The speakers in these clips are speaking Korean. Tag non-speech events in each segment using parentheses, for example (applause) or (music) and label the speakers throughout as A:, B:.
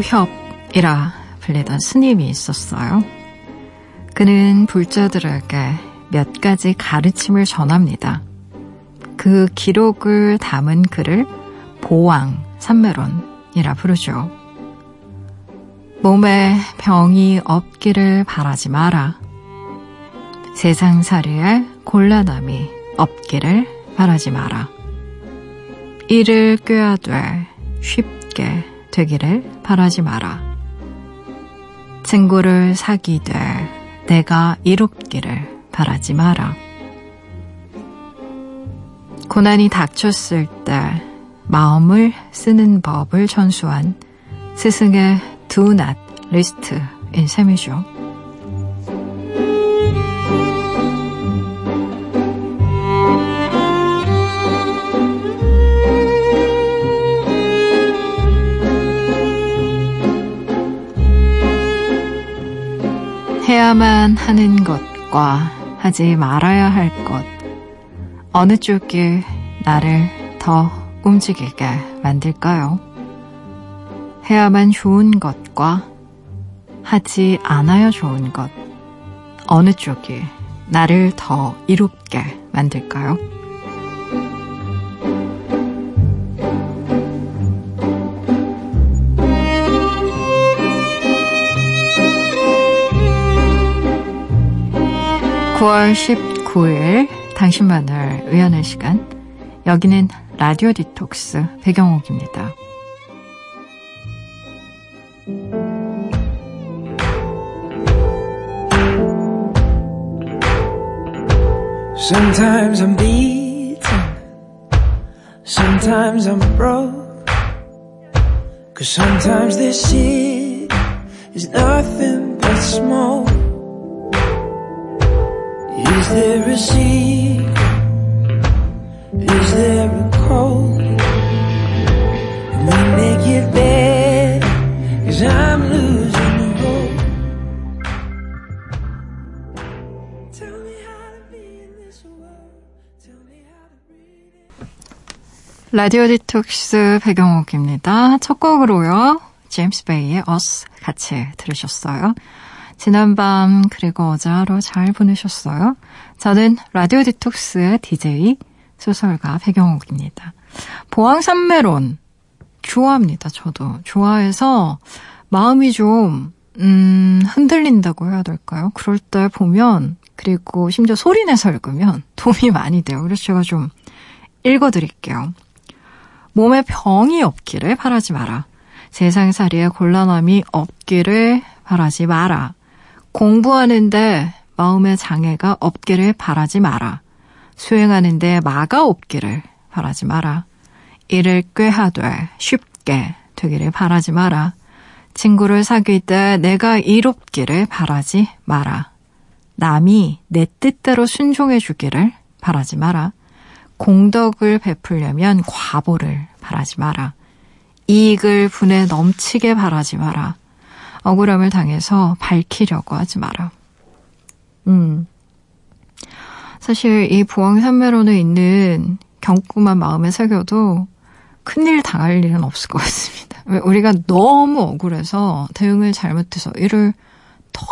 A: 묘협이라 불리던 스님이 있었어요. 그는 불자들에게 몇 가지 가르침을 전합니다. 그 기록을 담은 글을 보왕 삼매론이라 부르죠. 몸에 병이 없기를 바라지 마라. 세상살이에 곤란함이 없기를 바라지 마라. 이를 꾀하되 쉽게 되기를 바라지 마라. 친구를 사귀되 내가 이롭기를 바라지 마라. 고난이 닥쳤을 때 마음을 쓰는 법을 전수한 스승의 do not 리스트인 셈이죠. 해야만 하는 것과 하지 말아야 할 것, 어느 쪽이 나를 더 움직이게 만들까요? 해야만 좋은 것과 하지 않아야 좋은 것, 어느 쪽이 나를 더 이롭게 만들까요? 9월 19일 당신만을 의하는 시간 여기는 라디오 디톡스 배경옥입니다. Sometimes I'm beaten, sometimes I'm broke. Cause sometimes this shit is nothing but smoke. 라디오 디톡스 배경옥입니다. 첫 곡으로요. 제임스 베이의 Us 같이 들으셨어요. 지난밤 그리고 어제 하루 잘 보내셨어요? 저는 라디오 디톡스의 DJ 소설가 배경옥입니다. 보왕산메론 좋아합니다. 저도 좋아해서 마음이 좀 음, 흔들린다고 해야 될까요? 그럴 때 보면 그리고 심지어 소리 내서 읽으면 도움이 많이 돼요. 그래서 제가 좀 읽어드릴게요. 몸에 병이 없기를 바라지 마라. 세상살이에 곤란함이 없기를 바라지 마라. 공부하는데 마음의 장애가 없기를 바라지 마라. 수행하는데 마가 없기를 바라지 마라. 일을 꾀하되 쉽게 되기를 바라지 마라. 친구를 사귈 때 내가 이롭기를 바라지 마라. 남이 내 뜻대로 순종해 주기를 바라지 마라. 공덕을 베풀려면 과보를 바라지 마라. 이익을 분에 넘치게 바라지 마라. 억울함을 당해서 밝히려고 하지 마라. 음. 사실 이 보왕 산매론에 있는 경구만 마음에 새겨도 큰일 당할 일은 없을 것 같습니다. 우리가 너무 억울해서 대응을 잘못해서 일을 더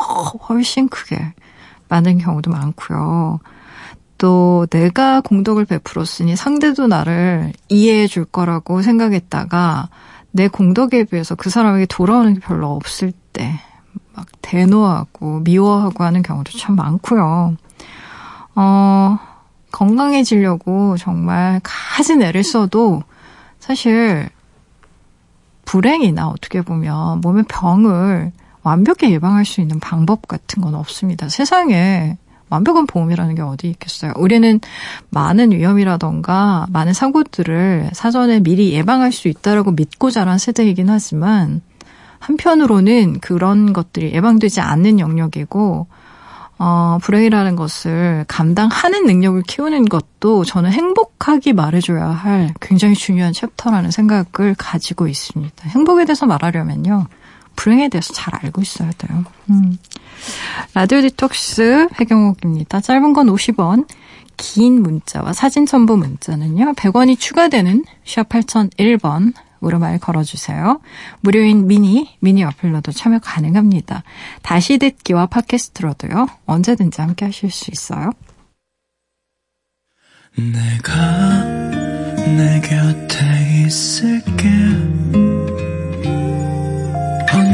A: 훨씬 크게 많은 경우도 많고요. 또 내가 공덕을 베풀었으니 상대도 나를 이해해 줄 거라고 생각했다가 내 공덕에 비해서 그 사람에게 돌아오는 게 별로 없을 때 막 대노하고 미워하고 하는 경우도 참 많고요. 어, 건강해지려고 정말 가진 애를 써도 사실 불행이나 어떻게 보면 몸의 병을 완벽히 예방할 수 있는 방법 같은 건 없습니다. 세상에 완벽한 보험이라는 게 어디 있겠어요. 우리는 많은 위험이라던가 많은 사고들을 사전에 미리 예방할 수 있다라고 믿고 자란 세대이긴 하지만 한편으로는 그런 것들이 예방되지 않는 영역이고 어, 불행이라는 것을 감당하는 능력을 키우는 것도 저는 행복하기 말해줘야 할 굉장히 중요한 챕터라는 생각을 가지고 있습니다. 행복에 대해서 말하려면요. 불행에 대해서 잘 알고 있어야 돼요. 음. 라디오 디톡스 배경옥입니다. 짧은 건 50원, 긴 문자와 사진 첨부 문자는요. 100원이 추가되는 샵 8001번 우리말 걸어주세요. 무료인 미니, 미니 어플로도 참여 가능합니다. 다시 듣기와 팟캐스트로도요, 언제든지 함께 하실 수 있어요. 내가 내 곁에 있을게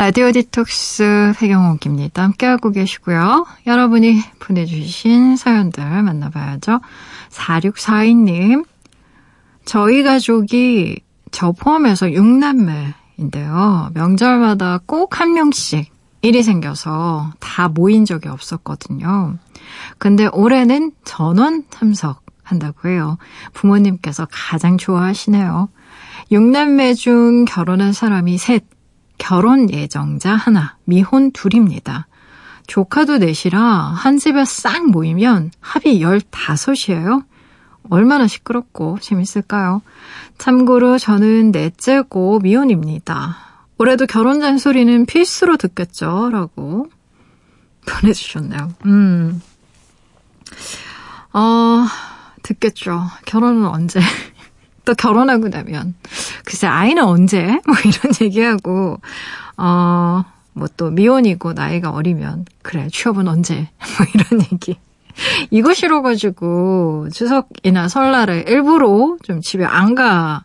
A: 라디오 디톡스 배경옥입니다. 함께하고 계시고요. 여러분이 보내주신 사연들 만나봐야죠. 4642님, 저희 가족이 저 포함해서 6남매인데요. 명절마다 꼭 한 명씩 일이 생겨서 다 모인 적이 없었거든요. 근데 올해는 전원 참석한다고 해요. 부모님께서 가장 좋아하시네요. 6남매 중 결혼한 사람이 셋, 결혼 예정자 하나, 미혼 둘입니다. 조카도 넷이라 한 집에 싹 모이면 합이 15이에요. 얼마나 시끄럽고 재밌을까요? 참고로 저는 넷째고 미혼입니다. 올해도 결혼 잔소리는 필수로 듣겠죠? 라고 보내주셨네요. 음. 어, 듣겠죠. 결혼은 언제? 또 결혼하고 나면 글쎄 아이는 언제? (laughs) 뭐 이런 얘기하고 어 뭐 또 미혼이고 나이가 어리면 그래 취업은 언제? (laughs) 뭐 이런 얘기. 이거 싫어가지고 추석이나 설날에 일부러 좀 집에 안 가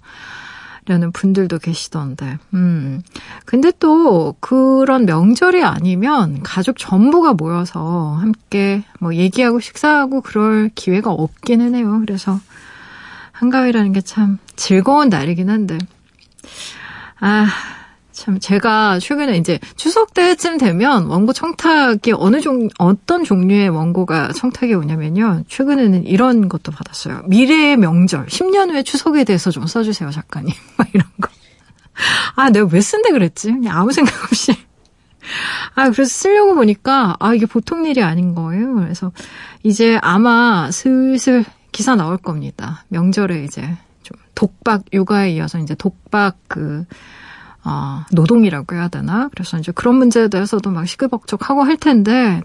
A: 려는 분들도 계시던데. 음. 근데 또 그런 명절이 아니면 가족 전부가 모여서 함께 뭐 얘기하고 식사하고 그럴 기회가 없기는 해요. 그래서 한가위라는 게 참 즐거운 날이긴 한데, 아, 참, 제가 최근에 이제 추석 때쯤 되면 원고 청탁이 어느 종, 어떤 종류의 원고가 청탁이 오냐면요. 최근에는 이런 것도 받았어요. 미래의 명절, 10년 후의 추석에 대해서 좀 써주세요, 작가님. (laughs) 막 이런 거. 아, 내가 왜 쓴데 그랬지? 그냥 아무 생각 없이. 아, 그래서 쓰려고 보니까, 아, 이게 보통 일이 아닌 거예요. 그래서 이제 아마 슬슬 기사 나올 겁니다. 명절에 이제 좀 독박 육아에 이어서 이제 독박 그 어, 노동이라고 해야 되나? 그래서 이제 그런 문제에 대해서도 막 시끌벅적 하고 할 텐데,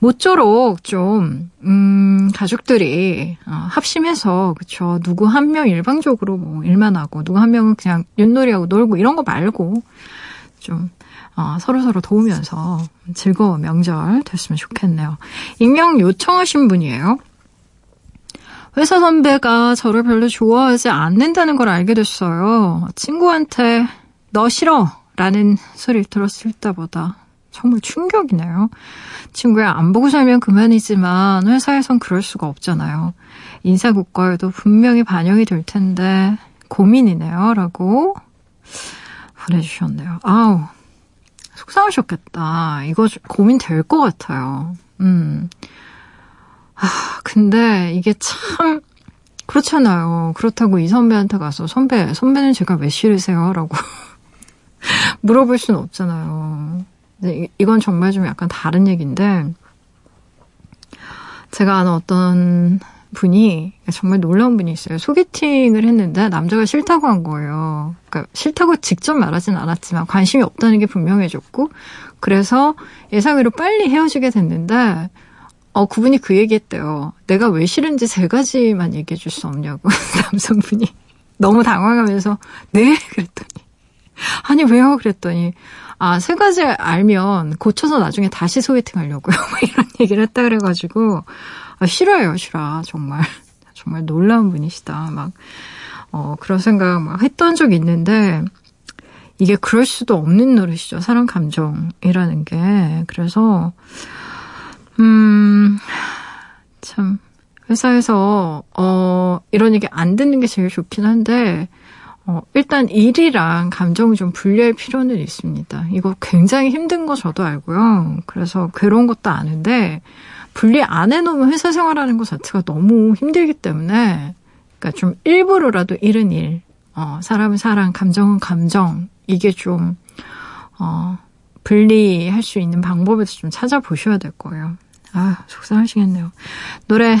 A: 모쪼록 좀, 음, 가족들이, 어, 합심해서, 그쵸. 누구 한 명 일방적으로 뭐 일만 하고, 누구 한 명은 그냥 윷놀이하고 놀고, 이런 거 말고, 좀, 어, 서로서로 도우면서 즐거운 명절 됐으면 좋겠네요. 익명 요청하신 분이에요. 회사 선배가 저를 별로 좋아하지 않는다는 걸 알게 됐어요. 친구한테 너 싫어 라는 소리를 들었을 때보다 정말 충격이네요. 친구야, 안 보고 살면 그만이지만 회사에선 그럴 수가 없잖아요. 인사고과에도 분명히 반영이 될 텐데 고민이네요. 라고 보내주셨네요. 아우, 속상하셨겠다. 이거 고민 될 것 같아요. 음. 아, 근데 이게 참 그렇잖아요. 그렇다고 이 선배한테 가서 선배, 선배는 제가 왜 싫으세요? 라고 (laughs) 물어볼 수는 없잖아요. 근데 이건 정말 좀 약간 다른 얘기인데 제가 아는 어떤 분이 정말 놀라운 분이 있어요. 소개팅을 했는데 남자가 싫다고 한 거예요. 그러니까 싫다고 직접 말하진 않았지만 관심이 없다는 게 분명해졌고 그래서 예상외로 빨리 헤어지게 됐는데 어, 그분이 그 얘기했대요. 내가 왜 싫은지 세 가지만 얘기해 줄 수 없냐고. (laughs) 남성분이. 너무 당황하면서, 네? 그랬더니. 아니, 왜요? 그랬더니, 아, 세 가지 알면 고쳐서 나중에 다시 소개팅 하려고요. (laughs) 뭐 이런 얘기를 했다 그래가지고, 아, 싫어요, 싫어. 정말. 정말 놀라운 분이시다. 막, 어, 그런 생각 막 했던 적이 있는데, 이게 그럴 수도 없는 노릇이죠. 사람 감정이라는 게. 그래서, 음, 참, 회사에서, 어, 이런 얘기 안 듣는 게 제일 좋긴 한데, 어, 일단 일이랑 감정을 좀 분리할 필요는 있습니다. 이거 굉장히 힘든 거 저도 알고요. 그래서 괴로운 것도 아는데, 분리 안 해놓으면 회사 생활하는 것 자체가 너무 힘들기 때문에 그러니까 좀 일부러라도 일은 일, 어, 사람은 사람, 감정은 감정 이게 좀 어, 분리할 수 있는 방법을 좀 찾아보셔야 될 거예요. 아 속상하시겠네요. 노래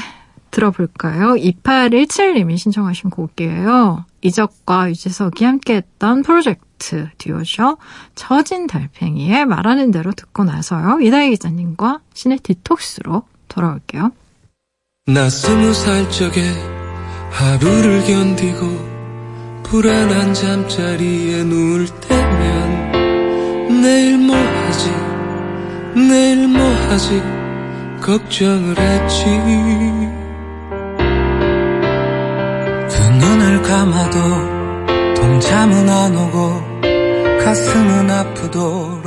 A: 들어볼까요? 2817님이 신청하신 곡이에요. 이적과 유재석이 함께했던 프로젝트 듀오쇼 처진 달팽이의 말하는 대로 듣고 나서요. 이다희 기자님과 신의 디톡스로 돌아올게요.
B: 나 스무 살 적에 하루를 견디고 불안한 잠자리에 누울 때면 내일 뭐 하지 내일 뭐 하지 걱정을 했지. 눈을 감아도 동참은 안 오고 가슴은 아프도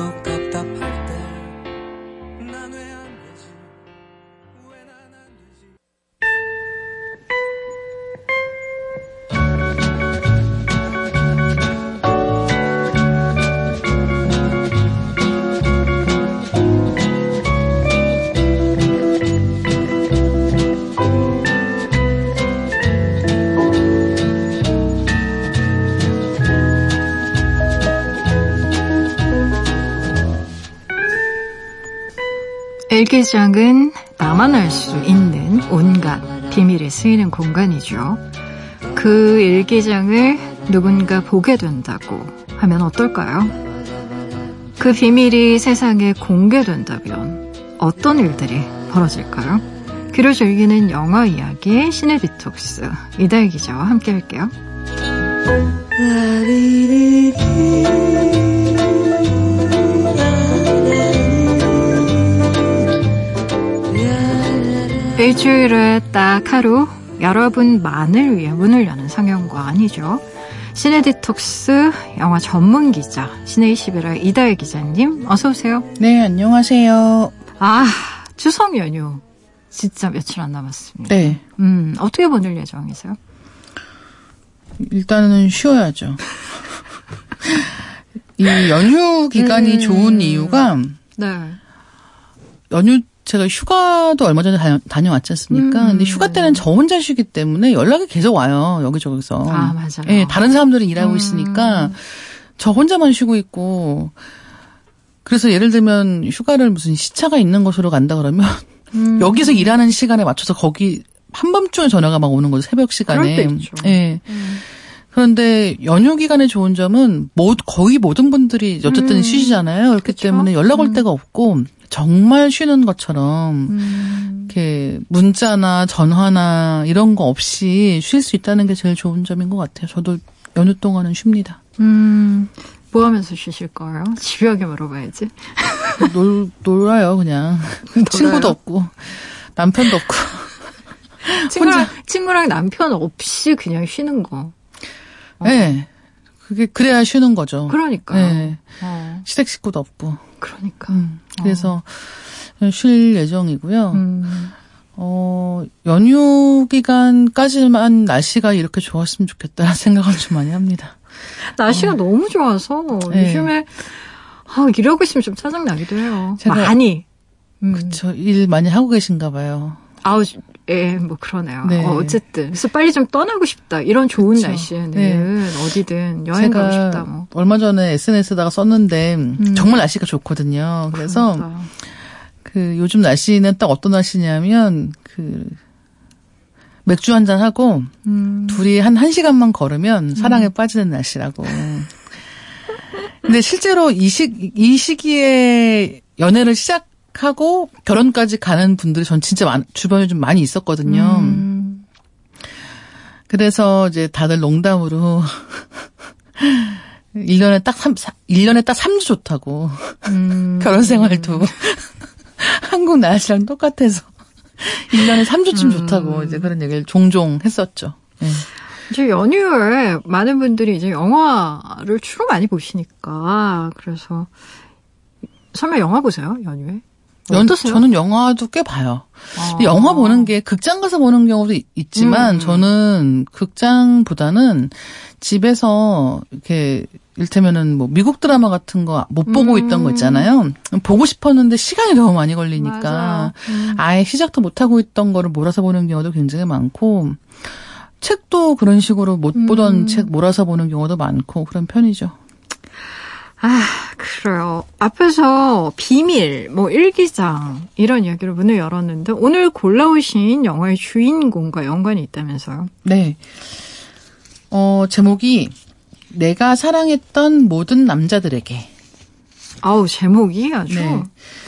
A: 일기장은 나만 알 수 있는 온갖 비밀이 쓰이는 공간이죠. 그 일기장을 누군가 보게 된다고 하면 어떨까요? 그 비밀이 세상에 공개된다면 어떤 일들이 벌어질까요? 귀로 즐기는 영화 이야기 시네 디톡스 이다희 기자와 함께 할게요. 일주일에 딱 하루 여러분만을 위해 문을 여는 상영관이죠. 시네 디톡스 영화 전문 기자 시네 21의 이다혜 기자님 어서 오세요.
C: 네, 안녕하세요.
A: 아 추석 연휴 진짜 며칠 안 남았습니다.
C: 네,
A: 음 어떻게 보낼 예정이세요?
C: 일단은 쉬어야죠. (laughs) 이 연휴 기간이
A: 음.
C: 좋은 이유가
A: 네.
C: 연휴 제가 휴가도 얼마 전에 다녀, 다녀왔지 않습니까?
A: 음,
C: 근데 휴가 때는 저 혼자 쉬기 때문에 연락이 계속 와요. 여기저기서.
A: 아 맞아요.
C: 예, 다른 사람들은 일하고
A: 음.
C: 있으니까 저 혼자만 쉬고 있고 그래서 예를 들면 휴가를 무슨 시차가 있는 곳으로 간다 그러면
A: 음. (laughs)
C: 여기서 일하는 시간에 맞춰서 거기 한밤중에 전화가 막 오는 거죠. 새벽 시간에. 예.
A: 음.
C: 그런데 연휴 기간에 좋은 점은 모, 거의 모든 분들이 어쨌든
A: 음.
C: 쉬시잖아요. 그렇기
A: 그쵸.
C: 때문에 연락 올
A: 음.
C: 데가 없고 정말 쉬는 것처럼
A: 음.
C: 이렇게 문자나 전화나 이런 거 없이 쉴 수 있다는 게 제일 좋은 점인 것 같아요. 저도 연휴 동안은 쉽니다.
A: 음. 뭐 하면서 쉬실 거예요? 집요하게 물어봐야지. (laughs)
C: 놀, 놀아요, 그냥. (laughs) 친구도 없고, 남편도 없고.
A: 친구랑, 친구랑 남편 없이 그냥 쉬는 거.
C: 예. 네. 그게, 그래야 쉬는 거죠.
A: 그러니까요.
C: 네.
A: 어,
C: 시댁 식구도 없고.
A: 그러니까.
C: 음, 그래서 쉴 예정이고요.
A: 음.
C: 어, 연휴 기간까지만 날씨가 이렇게 좋았으면 좋겠다는 (laughs) 생각을 좀 많이 합니다.
A: 날씨가 너무 좋아서
C: 네.
A: 요즘에 아, 일하고 있으면 좀 짜증나기도 해요. 많이. 음.
C: 그쵸. 일 많이 하고 계신가 봐요.
A: 아우, 예, 뭐 그러네요.
C: 네.
A: 어, 어쨌든. 그래서 빨리 좀 떠나고 싶다. 이런 좋은
C: 그쵸.
A: 날씨에는
C: 네.
A: 어디든 여행 가고 싶다. 뭐.
C: 얼마 전에 SNS에다가 썼는데
A: 음.
C: 정말 날씨가 좋거든요. 그래서
A: 그러니까.
C: 그 요즘 날씨는 딱 어떤 날씨냐면 그 맥주 한 잔 하고
A: 음.
C: 둘이 한 1시간만 걸으면 사랑에 빠지는 날씨라고. 근데 실제로 이 시, 이 시기에 연애를 시작 하고 결혼까지 가는 분들이 전 진짜 많, 주변에 좀 많이 있었거든요.
A: 음.
C: 그래서 이제 다들 농담으로 (laughs) 1년에 딱 3, 1년에 딱 3주 좋다고.
A: 음. (laughs)
C: 결혼 생활도 (laughs) 한국 날씨랑 똑같아서 1년에 3주쯤
A: 음.
C: 좋다고 이제 그런 얘기를 종종 했었죠. 예.
A: 이제 연휴에 많은 분들이 이제 영화를 주로 많이 보시니까 그래서 설마 영화 보세요 연휴에?
C: 연-
A: 어떠세요?
C: 저는 영화도 꽤 봐요.
A: 아.
C: 영화 보는 게 극장 가서 보는 경우도 있- 있지만
A: 음.
C: 저는 극장보다는 집에서 이렇게 일테면은 뭐 미국 드라마 같은 거 못 보고
A: 음.
C: 있던 거 있잖아요. 보고 싶었는데 시간이 너무 많이 걸리니까.
A: 음.
C: 아예 시작도 못 하고 있던 거를 몰아서 보는 경우도 굉장히 많고 책도 그런 식으로 못 보던
A: 음.
C: 책 몰아서 보는 경우도 많고 그런 편이죠.
A: 아, 그래요. 앞에서 비밀, 뭐 일기장 이런 이야기로 문을 열었는데 오늘 골라오신 영화의 주인공과 연관이 있다면서요?
C: 네. 어, 제목이 내가 사랑했던 모든 남자들에게
A: 아우 제목이 아주
C: 네.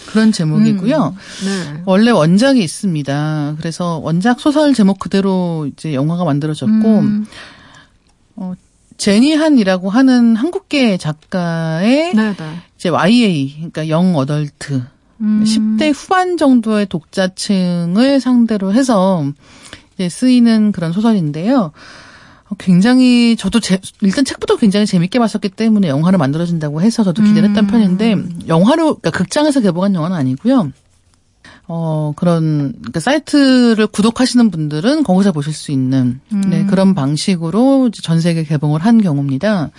C: 그런 제목이고요.
A: 네.
C: 원래 원작이 있습니다. 그래서 원작 소설 제목 그대로 이제 영화가 만들어졌고
A: 음,
C: 제니한이라고 하는 한국계 작가의
A: 네, 네.
C: 이제 YA 그러니까 영 어덜트
A: 음,
C: 10대 후반 정도의 독자층을 상대로 해서 이제 쓰이는 그런 소설인데요. 어, 굉장히 저도 제- 일단 책부터 굉장히 재밌게 봤었기 때문에 영화를 만들어진다고 해서 저도 기대를 했던
A: 음.
C: 편인데 영화로 그러니까 극장에서 개봉한 영화는 아니고요. 어 그런 그러니까 사이트를 구독하시는 분들은 거기서 보실 수 있는 네,
A: 음.
C: 그런 방식으로 전 세계 개봉을 한 경우입니다.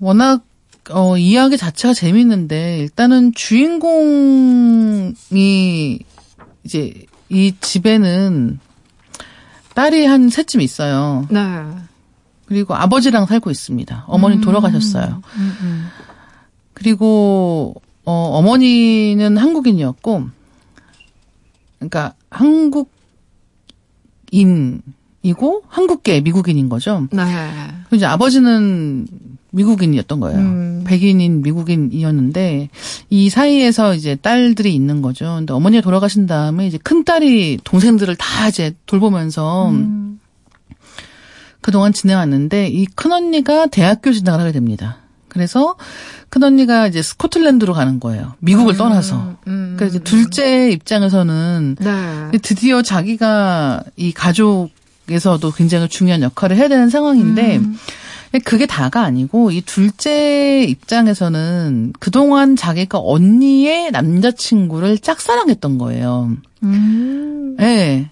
C: 워낙 어, 이야기 자체가 재밌는데 일단은 주인공이 이제 이 집에는 딸이 한 셋쯤 있어요.
A: 네.
C: 그리고 아버지랑 살고 있습니다. 어머니
A: 음.
C: 돌아가셨어요.
A: 음, 음.
C: 그리고 어, 어머니는 한국인이었고, 그러니까 한국인이고 한국계 미국인인 거죠.
A: 네.
C: 이제 아버지는 미국인이었던 거예요.
A: 음.
C: 백인인 미국인이었는데 이 사이에서 이제 딸들이 있는 거죠. 근데 어머니가 돌아가신 다음에 이제 큰 딸이 동생들을 다 이제 돌보면서
A: 음.
C: 그동안 지내왔는데 이 큰 언니가 대학교 진학을 하게 됩니다. 그래서 큰 언니가 이제 스코틀랜드로 가는 거예요. 미국을 떠나서.
A: 음.
C: 그러니까 이제 둘째 입장에서는
A: 네.
C: 드디어 자기가 이 가족에서도 굉장히 중요한 역할을 해야 되는 상황인데
A: 음.
C: 그게 다가 아니고 이 둘째 입장에서는 그동안 자기가 언니의 남자친구를 짝사랑했던 거예요.
A: 음.
C: 예.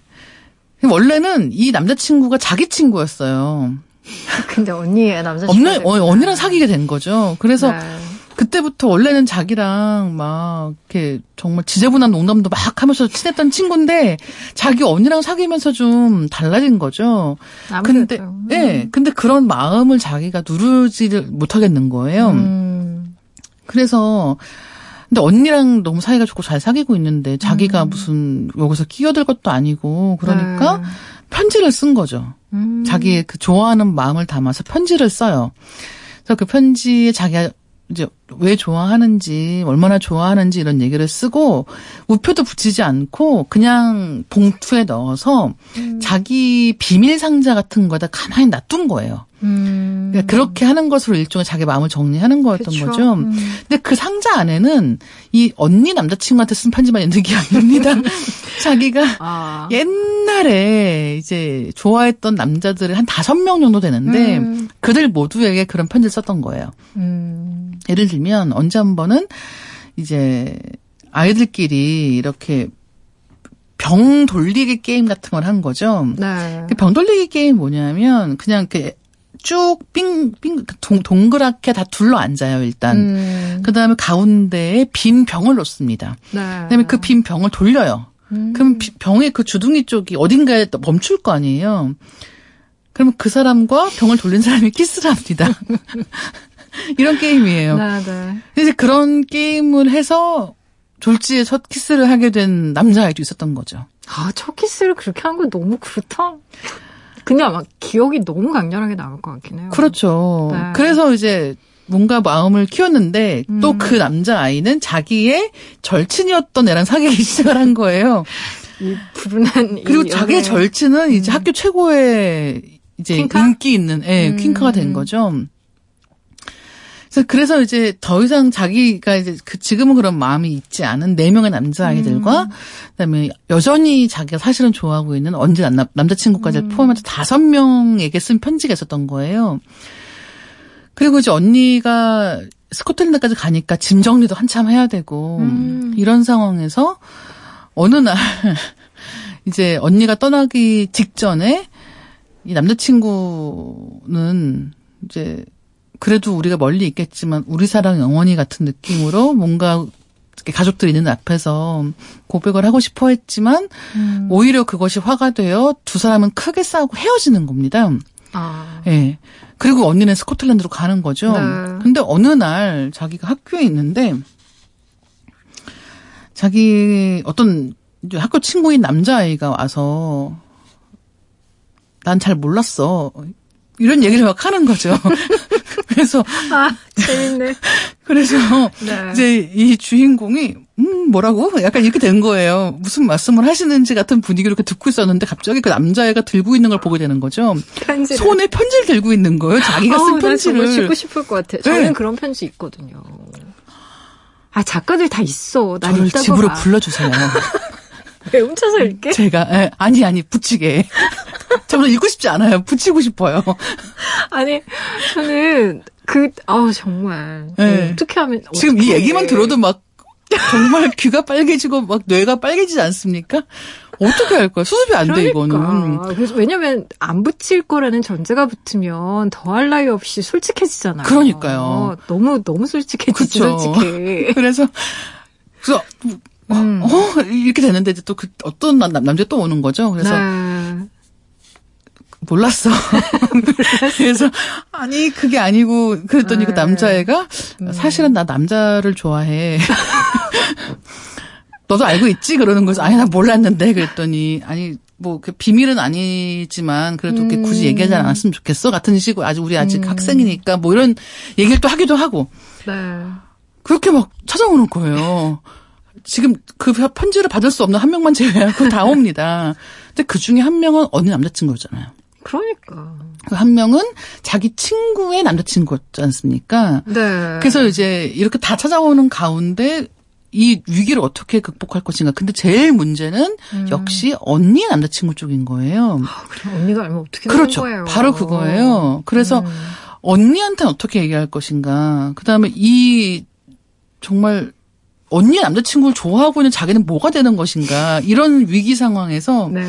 C: 원래는 이 남자친구가 자기 친구였어요. (laughs)
A: 근데 언니의 남자친구
C: 없는 어, 언니랑 사귀게 된 거죠. 그래서
A: 네.
C: 그때부터 원래는 자기랑 막 이렇게 정말 지저분한 농담도 막 하면서 친했던 친구인데 자기 언니랑 사귀면서 좀 달라진 거죠. 근데
A: 아무래도.
C: 예. 근데 그런 마음을 자기가 누르지를 못하겠는 거예요.
A: 음.
C: 그래서 근데 언니랑 너무 사이가 좋고 잘 사귀고 있는데 자기가
A: 음.
C: 무슨 여기서 끼어들 것도 아니고 그러니까
A: 네.
C: 편지를 쓴 거죠.
A: 음.
C: 자기의 그 좋아하는 마음을 담아서 편지를 써요. 그래서 그 편지에 자기가 이제 왜 좋아하는지, 얼마나 좋아하는지 이런 얘기를 쓰고 우표도 붙이지 않고 그냥 봉투에 넣어서
A: 음.
C: 자기 비밀 상자 같은 거에다 가만히 놔둔 거예요.
A: 음.
C: 그러니까 그렇게 하는 것으로 일종의 자기 마음을 정리하는 거였던
A: 그쵸.
C: 거죠.
A: 음.
C: 근데 그 상자 안에는 이 언니 남자친구한테 쓴 편지만 있는 게 (laughs) 아닙니다. 자기가
A: 아.
C: 옛날에 이제 좋아했던 남자들이 한 다섯 명 정도 되는데
A: 음.
C: 그들 모두에게 그런 편지를 썼던 거예요.
A: 음.
C: 예를 들면 언제 한 번은 이제 아이들끼리 이렇게 병 돌리기 게임 같은 걸 한 거죠.
A: 네.
C: 그병 돌리기 게임 뭐냐면 그냥 이렇게 쭉 빙, 빙, 동, 동그랗게 다 둘러 앉아요, 일단.
A: 음.
C: 그 다음에 가운데에 빈 병을 놓습니다.
A: 네.
C: 그 다음에 그 빈 병을 돌려요.
A: 음.
C: 그럼 비- 병의 그 주둥이 쪽이 어딘가에 또 멈출 거 아니에요. 그러면 그 사람과 병을 돌린 사람이 키스를 합니다. (laughs) 이런 게임이에요.
A: 네, 네.
C: 이제 그런 게임을 해서 졸지에 첫 키스를 하게 된 남자아이도 있었던 거죠.
A: 아, 첫 키스를 그렇게 한 건 너무 그렇다. 근데 아마 기억이 너무 강렬하게 남을 것 같긴 해요.
C: 그렇죠.
A: 네.
C: 그래서 이제 뭔가 마음을 키웠는데 또
A: 음.
C: 그 남자 아이는 자기의 절친이었던 애랑 사귀기 (laughs) 시작을 한 거예요.
A: 이 불운한
C: 그리고
A: 이
C: 자기의. 절친은 이제 학교 최고의 이제
A: 퀸카?
C: 인기 있는 예,
A: 음.
C: 퀸카가 된 거죠. 그래서 이제 더 이상 자기가 이제 그 지금은 그런 마음이 있지 않은 네 명의 남자 아이들과
A: 음.
C: 그다음에 여전히 자기가 사실은 좋아하고 있는 언제 남, 남자친구까지
A: 음.
C: 포함해서 다섯 명에게 쓴 편지가 있었던 거예요. 그리고 이제 언니가 스코틀랜드까지 가니까 짐 정리도 한참 해야 되고
A: 음.
C: 이런 상황에서 어느 날 (laughs) 이제 언니가 떠나기 직전에 이 남자친구는 이제 그래도 우리가 멀리 있겠지만 우리 사랑 영원히 같은 느낌으로 뭔가 이렇게 가족들 있는 앞에서 고백을 하고 싶어 했지만
A: 음.
C: 오히려 그것이 화가 되어 두 사람은 크게 싸우고 헤어지는 겁니다.
A: 아.
C: 예. 그리고 언니는 스코틀랜드로 가는 거죠.
A: 네.
C: 근데 어느 날 자기가 학교에 있는데 자기 어떤 학교 친구인 남자아이가 와서 난 잘 몰랐어. 이런 얘기를 막 하는 거죠. (laughs) 그래서
A: 아, 재밌네. (laughs)
C: 그래서
A: 네.
C: 이제 이 주인공이 음 뭐라고 약간 이렇게 된 거예요. 무슨 말씀을 하시는지 같은 분위기로 이렇게 듣고 있었는데 갑자기 그 남자애가 들고 있는 걸 보게 되는 거죠.
A: 편지를.
C: 손에 편지를 들고 있는 거예요. 자기가 쓴
A: 어우, 난
C: 편지를.
A: 읽고 싶을 것 같아. 저는
C: 네.
A: 그런 편지 있거든요. 아, 작가들 다 있어. 난
C: 저를 집으로
A: 봐.
C: 불러주세요. (laughs)
A: 왜 훔쳐서 읽게?
C: 제가 예, 아니 아니 붙이게. 저는 읽고 싶지 않아요. 붙이고 싶어요. (laughs)
A: 아니, 저는 그, 아우, 정말.
C: 네.
A: 어떻게 하면.
C: 지금 이
A: 어떡해.
C: 얘기만 들어도 막 정말 귀가 빨개지고 막 뇌가 빨개지지 않습니까? 어떻게 할 거야? 수습이 안돼
A: 그러니까.
C: 이거는.
A: 그래서 왜냐면 안 붙일 거라는 전제가 붙으면 더할 나위 없이 솔직해지잖아요.
C: 그러니까요.
A: 너무 너무 솔직해지지
C: 그쵸.
A: 솔직히. (laughs)
C: 그래서 그래서
A: 음.
C: 어 이렇게 됐는데 이제 또 그 어떤 남, 남자 또 오는 거죠. 그래서
A: 네.
C: 몰랐어. (laughs) 그래서 아니 그게 아니고 그랬더니 그
A: 네.
C: 남자애가 사실은 나 남자를 좋아해. (laughs) 너도 알고 있지? 그러는 거죠. 아니 나 몰랐는데 그랬더니 아니 뭐그 비밀은 아니지만 그래도 그렇게 굳이 얘기하지 않았으면 좋겠어 같은 식으로 아직 우리 아직
A: 음.
C: 학생이니까 뭐 이런 얘기를 또 하기도 하고
A: 네.
C: 그렇게 막 찾아오는 거예요. 지금 그 편지를 받을 수 없는 한 명만 제외하고 다 옵니다. 근데 그 중에 한 명은 언니 남자친구였잖아요.
A: 그러니까.
C: 그 한 명은 자기 친구의 남자친구였지 않습니까?
A: 네.
C: 그래서 이제 이렇게 다 찾아오는 가운데 이 위기를 어떻게 극복할 것인가. 근데 제일 문제는
A: 음.
C: 역시 언니의 남자친구 쪽인 거예요.
A: 그래, 언니가 알면 어떻게
C: 그렇죠.
A: 거예요.
C: 바로 그거예요. 그래서
A: 음.
C: 언니한테는 어떻게 얘기할 것인가. 그 다음에 이 정말 언니의 남자친구를 좋아하고 있는 자기는 뭐가 되는 것인가. 이런 위기 상황에서
A: 네.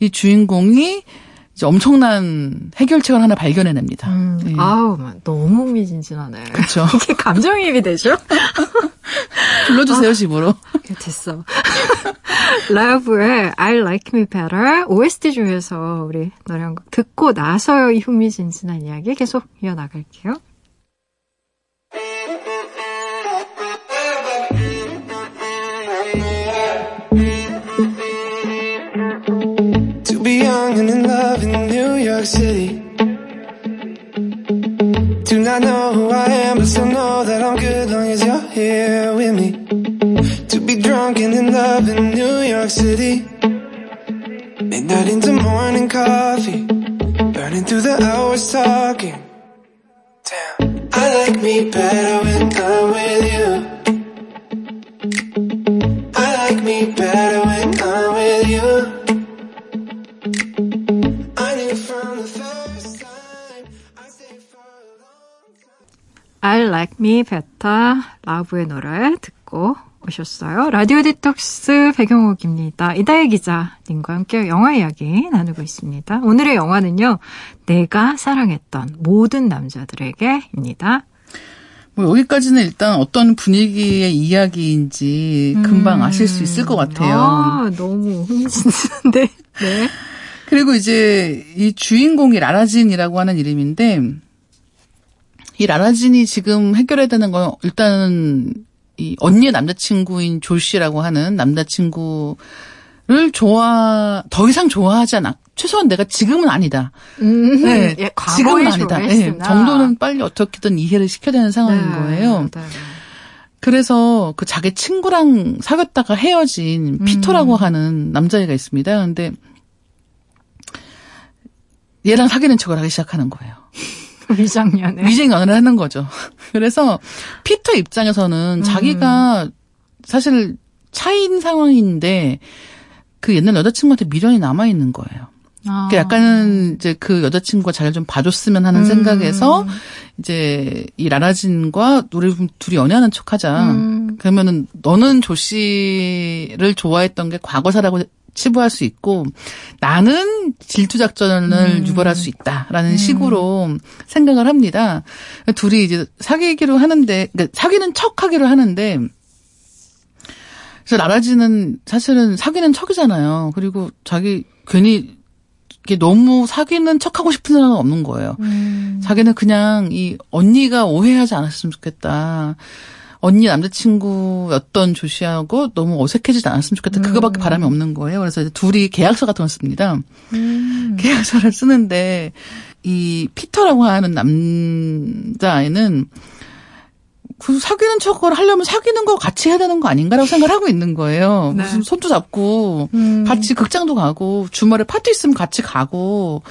C: 이 주인공이 이제 엄청난 해결책을 하나 발견해냅니다.
A: 음.
C: 예.
A: 아우, 너무 흥미진진하네.
C: 그렇죠. (laughs)
A: 이렇게 감정이입이 되죠? (laughs)
C: 불러주세요 집으로.
A: 됐어. (laughs) 라브의 I Like Me Better OST 중에서 우리 노래 한 곡 듣고 나서요 이 흥미진진한 이야기 계속 이어나갈게요.
B: Be young and in love in New York City. Do not know who I am, but still know that I'm good long as you're here with me. To be drunk and in love in New York City. Midnight into morning coffee. Burning through the hours talking. Damn. I like me better when I'm with you. I like me better when I'm with you.
A: Like Me Better 라브의 노래 듣고 오셨어요. 라디오 디톡스 배경옥입니다. 이다혜 기자님과 함께 영화 이야기 나누고 있습니다. 오늘의 영화는요. 내가 사랑했던 모든 남자들에게입니다.
C: 뭐 여기까지는 일단 어떤 분위기의 이야기인지 금방 아실 수 있을 것 같아요.
A: 아, 너무 흥미진진한데. 네. (laughs)
C: 그리고 이제 이 주인공이 라라진이라고 하는 이름인데 이 라라진이 지금 해결해야 되는 건 일단은 이 언니의 남자친구인 조 씨라고 하는 남자친구를 좋아 더 이상 좋아하지 않아. 최소한 내가 지금은 아니다.
A: 음,
C: 네,
A: 예,
C: 지금은 아니다. 네. 정도는 빨리 어떻게든 이해를 시켜야 되는 상황인
A: 네,
C: 거예요.
A: 네.
C: 그래서 그 자기 친구랑 사귀었다가 헤어진 피터라고 하는 남자애가 있습니다. 근데 얘랑 사귀는 척을 하기 시작하는 거예요. (laughs)
A: 위장년에.
C: 위생 연애를 하는 거죠. (laughs) 그래서 피터 입장에서는 자기가 사실 차인 상황인데 그 옛날 여자친구한테 미련이 남아 있는 거예요.
A: 아.
C: 그 약간 이제 그 여자친구가 자기를 좀 봐줬으면 하는
A: 음.
C: 생각에서 이제 이 라라진과 우리 둘이 연애하는 척하자.
A: 음.
C: 그러면은 너는 조 씨를 좋아했던 게 과거사라고 치부할 수 있고 나는 질투 작전을
A: 음.
C: 유발할 수 있다라는 식으로 생각을 합니다. 둘이 이제 사귀기로 하는데 그러니까 사귀는 척하기로 하는데 그래서 라라지는 사실은 사귀는 척이잖아요. 그리고 자기 괜히 이게 너무 사귀는 척하고 싶은 생각은 없는 거예요.
A: 음.
C: 자기는 그냥 이 언니가 오해하지 않았으면 좋겠다. 언니 남자친구였던 조 씨하고 너무 어색해지지 않았으면 좋겠다. 그거밖에 바람이 없는 거예요. 그래서 이제 둘이 계약서 같은 걸 씁니다.
A: 음. (laughs)
C: 계약서를 쓰는데 이 피터라고 하는 남자애는 그 사귀는 척을 하려면 사귀는 거 같이 해야 되는 거 아닌가라고 생각을 하고 있는 거예요.
A: 네.
C: 무슨 손도 잡고
A: 음.
C: 같이 극장도 가고 주말에 파티 있으면 같이 가고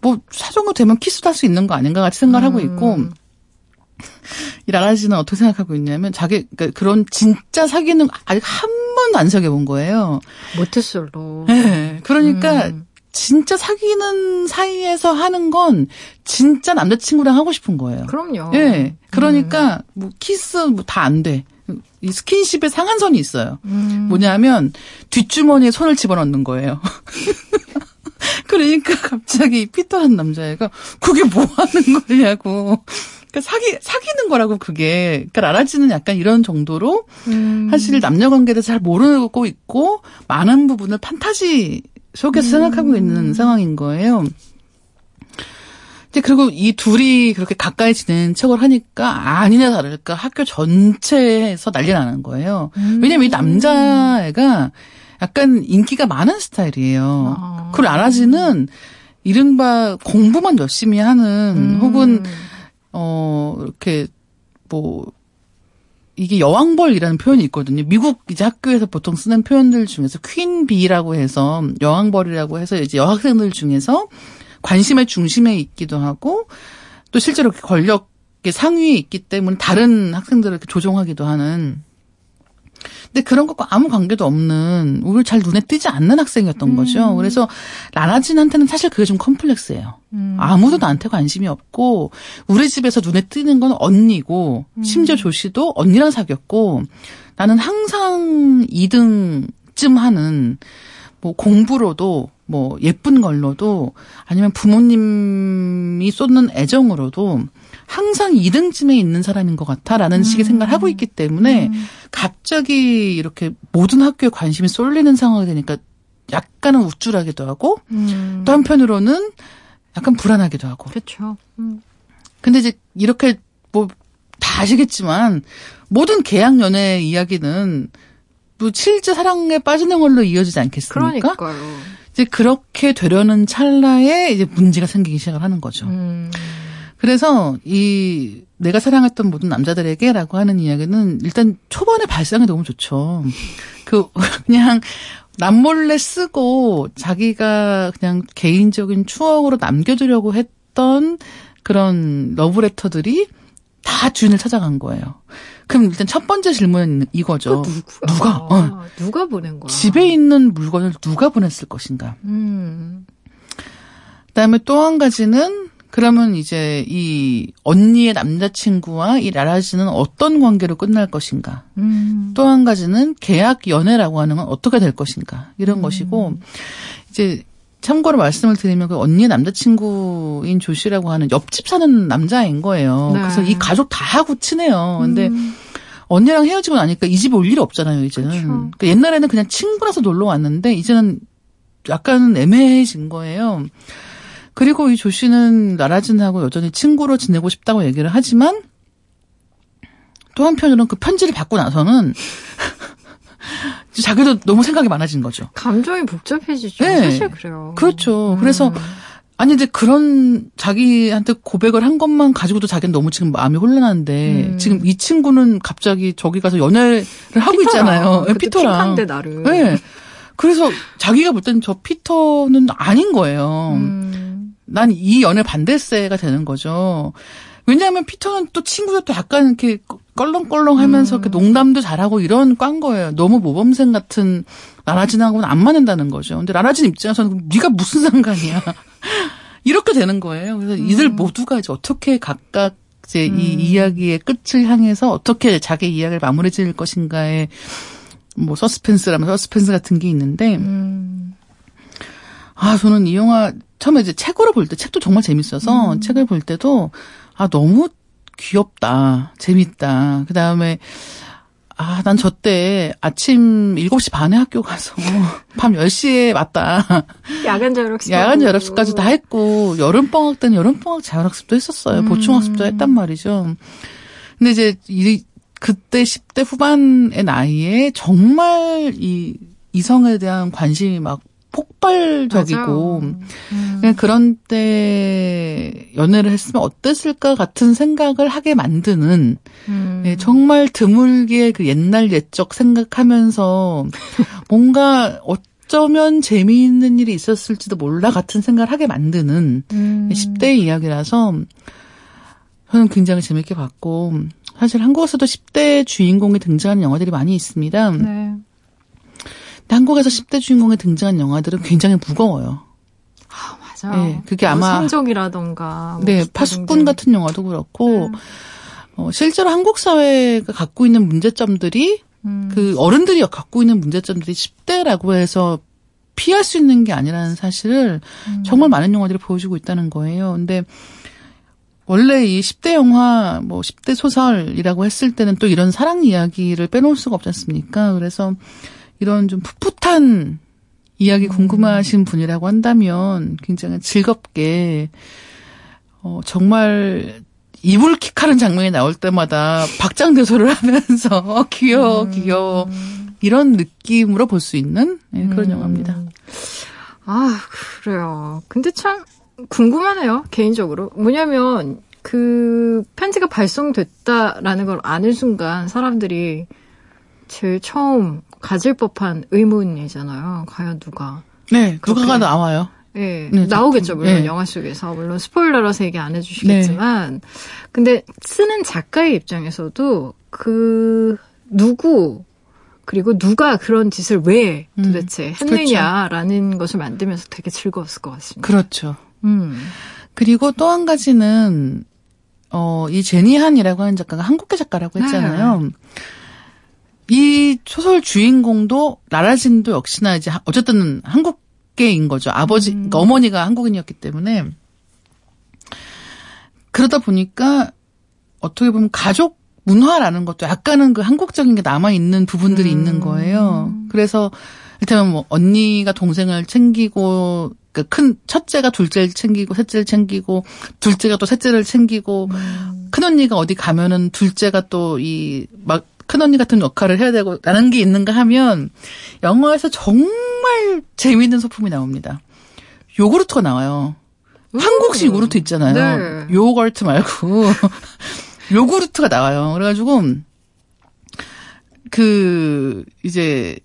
C: 뭐 사정도 되면 키스도 할 수 있는 거 아닌가 같이 생각을 하고 있고
A: 음.
C: 이 라라지는 어떻게 생각하고 있냐면 자기 그러니까 그런 진짜 사귀는 거 아직 한 번도 안 사귀어 본 거예요.
A: 모태솔로.
C: 네. 그러니까
A: 음.
C: 진짜 사귀는 사이에서 하는 건 진짜 남자친구랑 하고 싶은 거예요.
A: 그럼요.
C: 예. 그러니까 뭐 키스 뭐 다 안 돼. 이 스킨십에 상한선이 있어요.
A: 음.
C: 뭐냐면 뒷주머니에 손을 집어넣는 거예요. (laughs) 그러니까 갑자기 피터라는 남자애가 그게 뭐 하는 거냐고. 그러니까 사기 사귀는 거라고 그게. 그러니까 라라 진은 약간 이런 정도로
A: 음.
C: 사실 남녀 대해서 잘 모르고 있고 많은 부분을 판타지 속에서 생각하고 있는 상황인 거예요. 이제 그리고 이 둘이 그렇게 가까이 지낸 척을 하니까 아니나 다를까 학교 전체에서 난리 나는 거예요. 왜냐면 이 남자애가 약간 인기가 많은 스타일이에요.
A: 아.
C: 그리고 아라지는 이른바 공부만 열심히 하는
A: 음.
C: 혹은 어 이렇게 뭐 이게 여왕벌이라는 표현이 있거든요. 미국 이제 학교에서 보통 쓰는 표현들 중에서 퀸 비라고 해서 여왕벌이라고 해서 이제 여학생들 중에서 관심의 중심에 있기도 하고 또 실제로 권력의 상위에 있기 때문에 다른 학생들을 조종하기도 하는 근데 그런 것과 아무 관계도 없는 오히려 잘 눈에 띄지 않는 학생이었던 거죠. 그래서 라라진한테는 사실 그게 좀 컴플렉스예요.
A: 음.
C: 아무도 나한테 관심이 없고 우리 집에서 눈에 띄는 건 언니고 심지어 조씨도 언니랑 사귀었고 나는 항상 2등쯤 하는 뭐 공부로도 뭐 예쁜 걸로도 아니면 부모님이 쏟는 애정으로도 항상 2등쯤에 있는 사람인 것 같아라는 식의 생각을 하고 있기 때문에 갑자기 이렇게 모든 학교에 관심이 쏠리는 상황이 되니까 약간은 우쭐하기도 하고
A: 음.
C: 또 한편으로는 약간 불안하기도 하고.
A: 그렇죠. 음.
C: 근데 이제 이렇게 뭐 다 아시겠지만 모든 계약 연애 이야기는 뭐 실제 사랑에 빠지는 걸로 이어지지 않겠습니까?
A: 그러니까요.
C: 이제 그렇게 되려는 찰나에 이제 문제가 생기기 시작을 하는 거죠.
A: 음.
C: 그래서 이 내가 사랑했던 모든 남자들에게라고 하는 이야기는 일단 초반에 발상이 너무 좋죠. 그 (laughs) 그냥 남몰래 쓰고 자기가 그냥 개인적인 추억으로 남겨두려고 했던 그런 러브레터들이 다 주인을 찾아간 거예요. 그럼 일단 첫 번째 질문은 이거죠. 누가? 어.
A: 누가 보낸 거야?
C: 집에 있는 물건을 누가 보냈을 것인가?
A: 음.
C: 그다음에 또 한 가지는 그러면 이제 이 언니의 남자친구와 이 라라지는 어떤 관계로 끝날 것인가?
A: 음.
C: 또한 가지는 계약 연애라고 하는 건 어떻게 될 것인가? 이런 것이고 이제 참고로 말씀을 드리면 그 언니의 남자친구인 조 씨라고 하는 옆집 사는 남자인 거예요.
A: 네.
C: 그래서 이 가족 다 하고 친해요. 근데
A: 음.
C: 언니랑 헤어지고 나니까 이 집에 올 일이 없잖아요, 이제는. 그러니까 옛날에는 그냥 친구라서 놀러 왔는데 이제는 약간 애매해진 거예요. 그리고 이 조 씨는 나라진하고 여전히 친구로 지내고 싶다고 얘기를 하지만 또 한편으로는 그 편지를 받고 나서는 (laughs) 자기도 너무 생각이 많아진 거죠.
A: 감정이 복잡해지죠.
C: 네.
A: 사실 그래요.
C: 그렇죠.
A: 음.
C: 그래서 아니 근데 그런 자기한테 고백을 한 것만 가지고도 자기는 너무 지금 마음이 혼란한데
A: 음.
C: 지금 이 친구는 갑자기 저기 가서 연애를 하고 있잖아요. 예,
A: 그때
C: 피터랑.
A: 픽한데 나를.
C: 네. 그래서 자기가 볼 때는 저 피터는 아닌 거예요.
A: 음.
C: 난 이 연애 반대세가 되는 거죠. 왜냐하면 피터는 또 친구들 또 약간 이렇게 껄렁껄렁 하면서 음. 농담도 잘하고 이런 깐 거예요. 너무 모범생 같은 나라진하고는 안 맞는다는 거죠. 근데 나라진 입장에서는 네가 무슨 상관이야. (laughs) 이렇게 되는 거예요. 그래서 음. 이들 모두가 이제 어떻게 각각 이제 음. 이 이야기의 끝을 향해서 어떻게 자기 이야기를 마무리 지을 것인가에 뭐 서스펜스라면 서스펜스 같은 게 있는데 음. 아 저는 이 영화 처음에 이제 책으로 볼 때 책도 정말 재밌어서 음. 책을 볼 때도 아 너무 귀엽다 재밌다 그 다음에 아, 난 저 때 아침 7시 반에 학교 가서 (laughs) 밤 10시에 왔다.
A: 야간 자율학습.
C: 야간 자율학습까지 다 했고, 여름방학 때는 여름방학 자율학습도 했었어요. 음. 보충학습도 했단 말이죠. 근데 이제 이, 그때 10대 후반의 나이에 정말 이 이성에 대한 관심이 막 폭발적이고 음. 그런 때 연애를 했으면 어땠을까 같은 생각을 하게 만드는 음. 네, 정말 드물게 그 옛날 옛적 생각하면서 (laughs) 뭔가 어쩌면 재미있는 일이 있었을지도 몰라 같은 생각을 하게 만드는 음. 10대 이야기라서 저는 굉장히 재밌게 봤고 사실 한국에서도 10대 주인공이 등장하는 영화들이 많이 있습니다. 네. 한국에서 10대 주인공에 등장한 영화들은 굉장히 무거워요.
A: 아, 맞아요. 네, 그게 뭐 아마 성적이라던가
C: 뭐 네, 파수꾼 같은 영화도 그렇고 네. 어, 실제로 한국 사회가 갖고 있는 문제점들이 음. 그 어른들이 갖고 있는 문제점들이 10대라고 해서 피할 수 있는 게 아니라는 사실을 음. 정말 많은 영화들이 보여주고 있다는 거예요. 근데 원래 이 10대 영화, 뭐 10대 소설이라고 했을 때는 또 이런 사랑 이야기를 빼놓을 수가 없지 않습니까? 그래서 이런 좀 풋풋한 이야기 궁금하신 분이라고 한다면 굉장히 즐겁게 어 정말 이불 킥하는 장면이 나올 때마다 박장대소를 (laughs) 하면서 (laughs) 귀여워 음. 귀여워 이런 느낌으로 볼 수 있는 네, 그런 음. 영화입니다.
A: 아 그래요. 근데 참 궁금하네요 개인적으로 뭐냐면 그 편지가 발송됐다라는 걸 아는 순간 사람들이 제일 처음 가질 법한 의문이잖아요. 과연 누가?
C: 네, 누가가 나와요.
A: 네, 네 나오겠죠, 물론 네. 영화 속에서. 물론 스포일러라서 얘기 안 해주시겠지만. 네. 근데 쓰는 작가의 입장에서도 그, 누구, 그리고 누가 그런 짓을 왜 음, 도대체 음, 했느냐라는 그렇죠. 것을 만들면서 되게 즐거웠을 것 같습니다.
C: 그렇죠. 음. 그리고 또 한 가지는, 어, 이 제니한이라고 하는 작가가 한국계 작가라고 했잖아요. 네. 이 소설 주인공도 라라진도 역시나 이제 어쨌든 한국계인 거죠. 아버지, 음. 그러니까 어머니가 한국인이었기 때문에 그러다 보니까 어떻게 보면 가족 문화라는 것도 약간은 그 한국적인 게 남아 있는 부분들이 음. 있는 거예요. 그래서 일테면 뭐 언니가 동생을 챙기고 그큰 첫째가 둘째를 챙기고 셋째를 챙기고 둘째가 또 셋째를 챙기고 음. 큰 언니가 어디 가면은 둘째가 또 이 막 큰언니 같은 역할을 해야 되고 라는 게 있는가 하면 영화에서 정말 재미있는 소품이 나옵니다. 요구르트가 나와요. 음. 한국식 요구르트 있잖아요. 네. 요거트 말고 (laughs) 요구르트가 나와요. 그래가지고 그 이제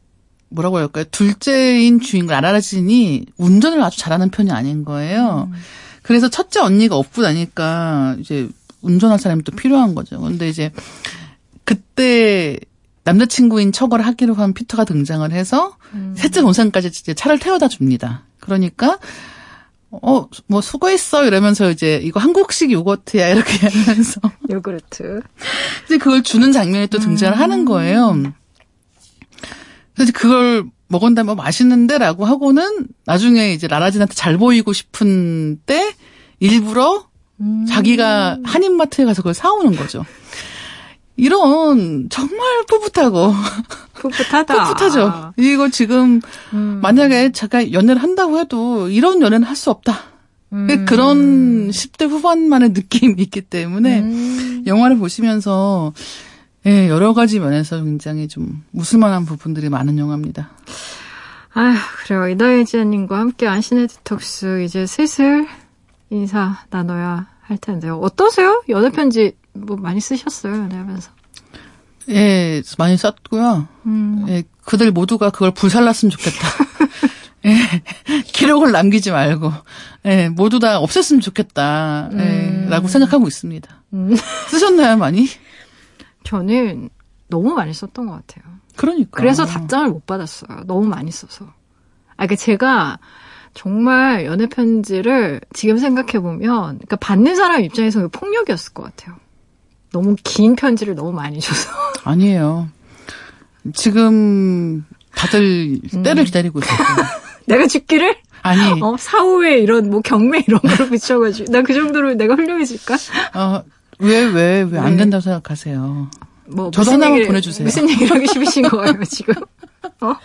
C: 뭐라고 할까요? 둘째인 주인공 아라라진이 운전을 아주 잘하는 편이 아닌 거예요. 음. 그래서 첫째 언니가 없고 나니까 이제 운전할 사람이 또 필요한 거죠. 근데 이제 그때 남자친구인 척을 하기로 한 피터가 등장을 해서 음. 셋째 동생까지 이제 차를 태워다 줍니다. 그러니까 어, 뭐 수고했어 이러면서 이제 이거 한국식 요거트야 이렇게 (laughs) 하면서
A: 요구르트.
C: 이제 그걸 주는 장면이 또 등장을 음. 하는 거예요. 그래서 그걸 먹은다면 맛있는데 라고 하고는 나중에 이제 라라진한테 잘 보이고 싶은 때 일부러 음. 자기가 한인마트에 가서 그걸 사오는 거죠. 이런 정말 풋풋하고
A: 풋풋하다.
C: 풋풋하죠. 이거 지금 음. 만약에 제가 연애를 한다고 해도 이런 연애는 할 수 없다. 음. 그런 10대 후반만의 느낌이 있기 때문에 음. 영화를 보시면서 예, 여러 가지 면에서 굉장히 좀 웃을 만한 부분들이 많은 영화입니다.
A: 아휴, 그래요. 이다혜 지아님과 함께 안신의 디톡스 이제 슬슬 인사 나눠야 할 텐데요. 어떠세요? 연애 편지 뭐 많이 쓰셨어요, 연애하면서.
C: 예, 많이 썼고요. 음. 예, 그들 모두가 그걸 불살랐으면 좋겠다. (laughs) 예, 기록을 남기지 말고, 예, 모두 다 없앴으면 좋겠다. 예, 음. 라고 생각하고 있습니다. 음. 쓰셨나요, 많이?
A: 저는 너무 많이 썼던 것 같아요.
C: 그러니까.
A: 그래서 답장을 못 받았어요. 너무 많이 써서. 아, 그러니까 제가 정말 연애 편지를 지금 생각해 보면, 그러니까 받는 사람 입장에서 폭력이었을 것 같아요. 너무 긴 편지를 너무 많이 줘서. (laughs)
C: 아니에요. 지금 다들
A: 음.
C: 때를 기다리고 있어요. (laughs)
A: 내가 죽기를?
C: 아니,
A: 어, 사후에 이런 뭐 경매 이런 거로 (laughs) 붙여가지고. 나그 정도로 내가 훌륭해질까?
C: 어, 왜, 왜, 왜안
A: 네.
C: 된다고 생각하세요?
A: 뭐.
C: 저도 하나만
A: 얘기를-
C: 보내주세요.
A: 무슨 얘기를 하기 싶으신 거예요, 지금? 어?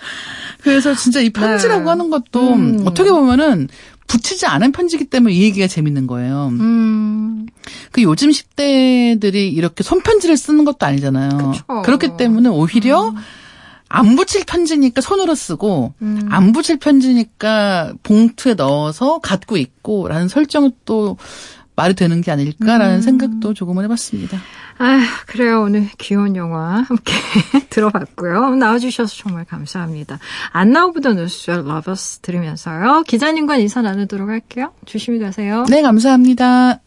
C: 그래서 진짜 이 편지라고
A: 네.
C: 하는 것도
A: 음.
C: 어떻게 보면은 붙이지 않은 편지기 때문에 이 얘기가 재밌는 거예요.
A: 음,
C: 그 요즘 10대들이 이렇게 손편지를 쓰는 것도 아니잖아요.
A: 그쵸.
C: 그렇기 때문에 오히려 안 부칠 편지니까 손으로 쓰고
A: 음.
C: 안 부칠 편지니까 봉투에 넣어서 갖고 있고라는 설정은 또 말이 되는 게 아닐까라는
A: 음.
C: 생각도 조금은 해봤습니다.
A: 아, 그래요. 오늘 귀여운 영화 함께 (laughs) 들어봤고요. 나와주셔서 정말 감사합니다. Anna of the North의 Lovers 들으면서요. 기자님과 인사 나누도록 할게요. 조심히 가세요.
C: 네, 감사합니다.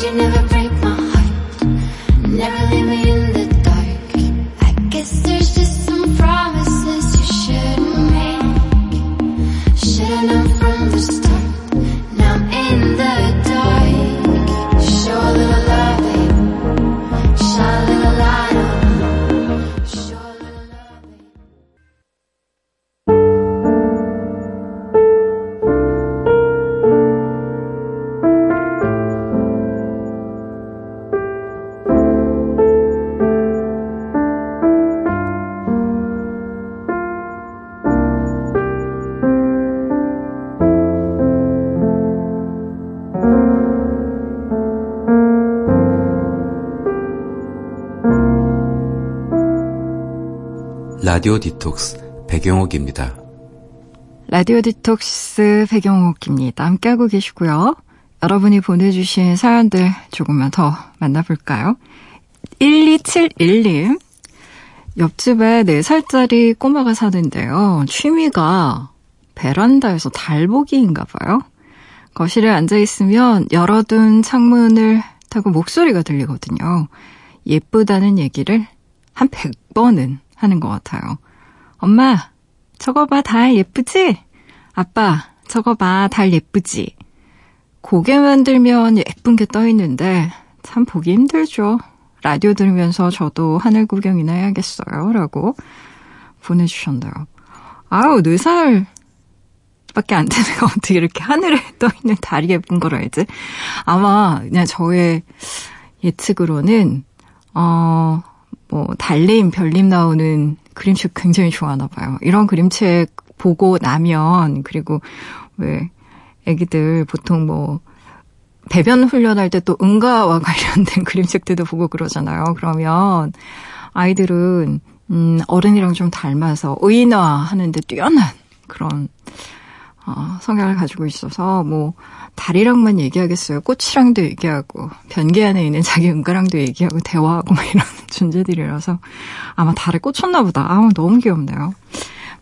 D: You'd never break my heart, never leave me in the dark. I guess there's just some promises
E: 라디오 디톡스 배경옥입니다.
A: 라디오 디톡스 배경옥입니다. 함께하고 계시고요. 여러분이 보내주신 사연들 조금만 더 만나볼까요? 1271님. 옆집에 4살짜리 꼬마가 사는데요. 취미가 베란다에서 달보기인가 봐요. 거실에 앉아있으면 열어둔 창문을 타고 목소리가 들리거든요. 예쁘다는 얘기를 한 100번은 하는 것 같아요. 엄마, 저거 봐, 달 예쁘지? 아빠, 저거 봐, 달 예쁘지? 고개만 들면 예쁜 게 떠 있는데 참 보기 힘들죠. 라디오 들으면서 저도 하늘 구경이나 해야겠어요. 라고 보내주셨네요. 아우, 4살 밖에 안 되는 거 어떻게 이렇게 하늘에 떠 있는 달이 예쁜 걸 알지? 아마 그냥 저의 예측으로는 어, 뭐 달림, 별림 나오는 그림책 굉장히 좋아하나 봐요. 이런 그림책 보고 나면 그리고 왜 애기들 보통 뭐 배변 훈련할 때 또 응가와 관련된 (laughs) 그림책들도 보고 그러잖아요. 그러면 아이들은 음, 어른이랑 좀 닮아서 의인화하는데 뛰어난 그런 어, 성향을 가지고 있어서 뭐 달이랑만 얘기하겠어요. 꽃이랑도 얘기하고 변기 안에 있는 자기 응가랑도 얘기하고 대화하고 막 이런 (laughs) 존재들이라서 아마 달에 꽂혔나 보다. 아우 너무 귀엽네요.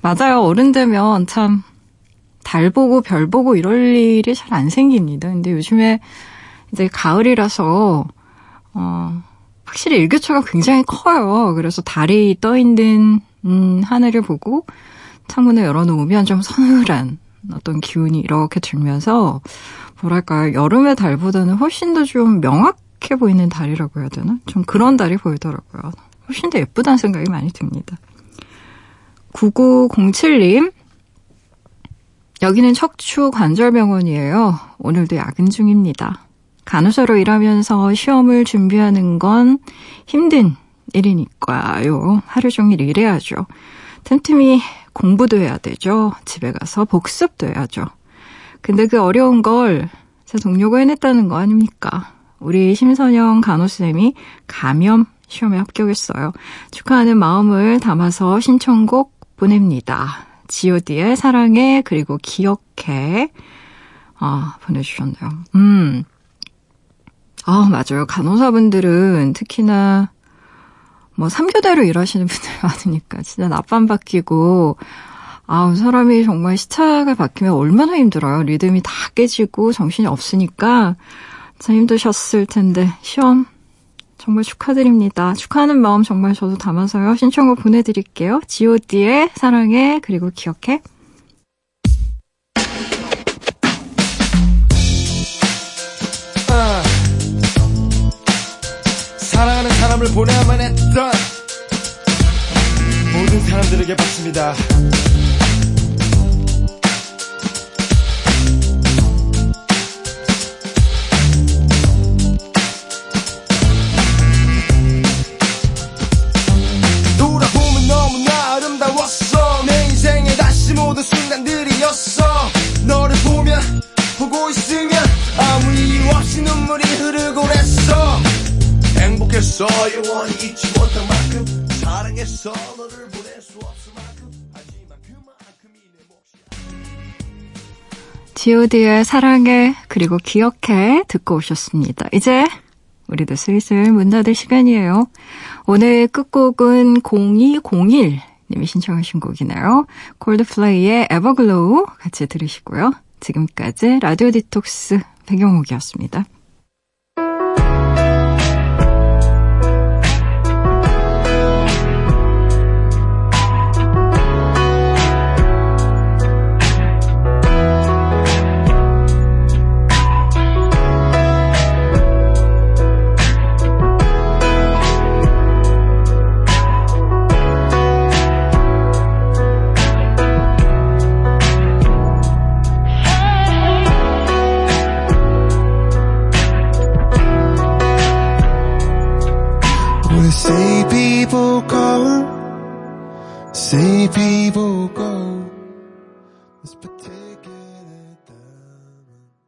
A: 맞아요. 어른 되면 참 달 보고 별 보고 이럴 일이 잘 안 생깁니다. 근데 요즘에 이제 가을이라서 어 확실히 일교차가 굉장히 커요. 그래서 달이 떠 있는 음, 하늘을 보고 창문을 열어놓으면 좀 서늘한 어떤 기운이 이렇게 들면서 뭐랄까요 여름의 달보다는 훨씬 더 좀 명확해 보이는 달이라고 해야 되나? 좀 그런 달이 보이더라고요. 훨씬 더 예쁘다는 생각이 많이 듭니다. 9907님 여기는 척추 관절병원이에요. 오늘도 야근 중입니다. 간호사로 일하면서 시험을 준비하는 건 힘든 일이니까요. 하루 종일 일해야죠. 틈틈이 공부도 해야 되죠. 집에 가서 복습도 해야죠. 근데 그 어려운 걸 제 동료가 해냈다는 거 아닙니까? 우리 심선영 간호쌤이 감염 시험에 합격했어요. 축하하는 마음을 담아서 신청곡 보냅니다. god의 사랑해 그리고 기억해 아 보내주셨네요. 음 아, 맞아요. 간호사분들은 특히나 뭐 3교대로 일하시는 분들 (laughs) 많으니까 진짜 낮밤 바뀌고 아, 사람이 정말 시차가 바뀌면 얼마나 힘들어요. 리듬이 다 깨지고 정신이 없으니까 참 힘드셨을 텐데 시험 정말 축하드립니다. 축하하는 마음 정말 저도 담아서요. 신청곡 보내드릴게요. G.O.D의 사랑해 그리고 기억해.
F: 사람을 보내야만 했던 모든 사람들에게 순간들이었어. 너를 보면 보고 있으면 아무 이유 없이 눈물이 흐르고 그랬어 행복했어 영원히 잊지 못할 만큼 사랑했어 너를 보낼 수 없을 만큼 하지만 그만큼이 내 몫이야
A: G.O.D의 사랑해 그리고 기억해 듣고 오셨습니다. 이제 우리도 슬슬 문 닫을 시간이에요. 오늘 끝곡은 0201 님이 신청하신 곡이네요. Coldplay의 Everglow 같이 들으시고요. 지금까지 라디오 디톡스 배경옥이었습니다.
B: 谁比不过？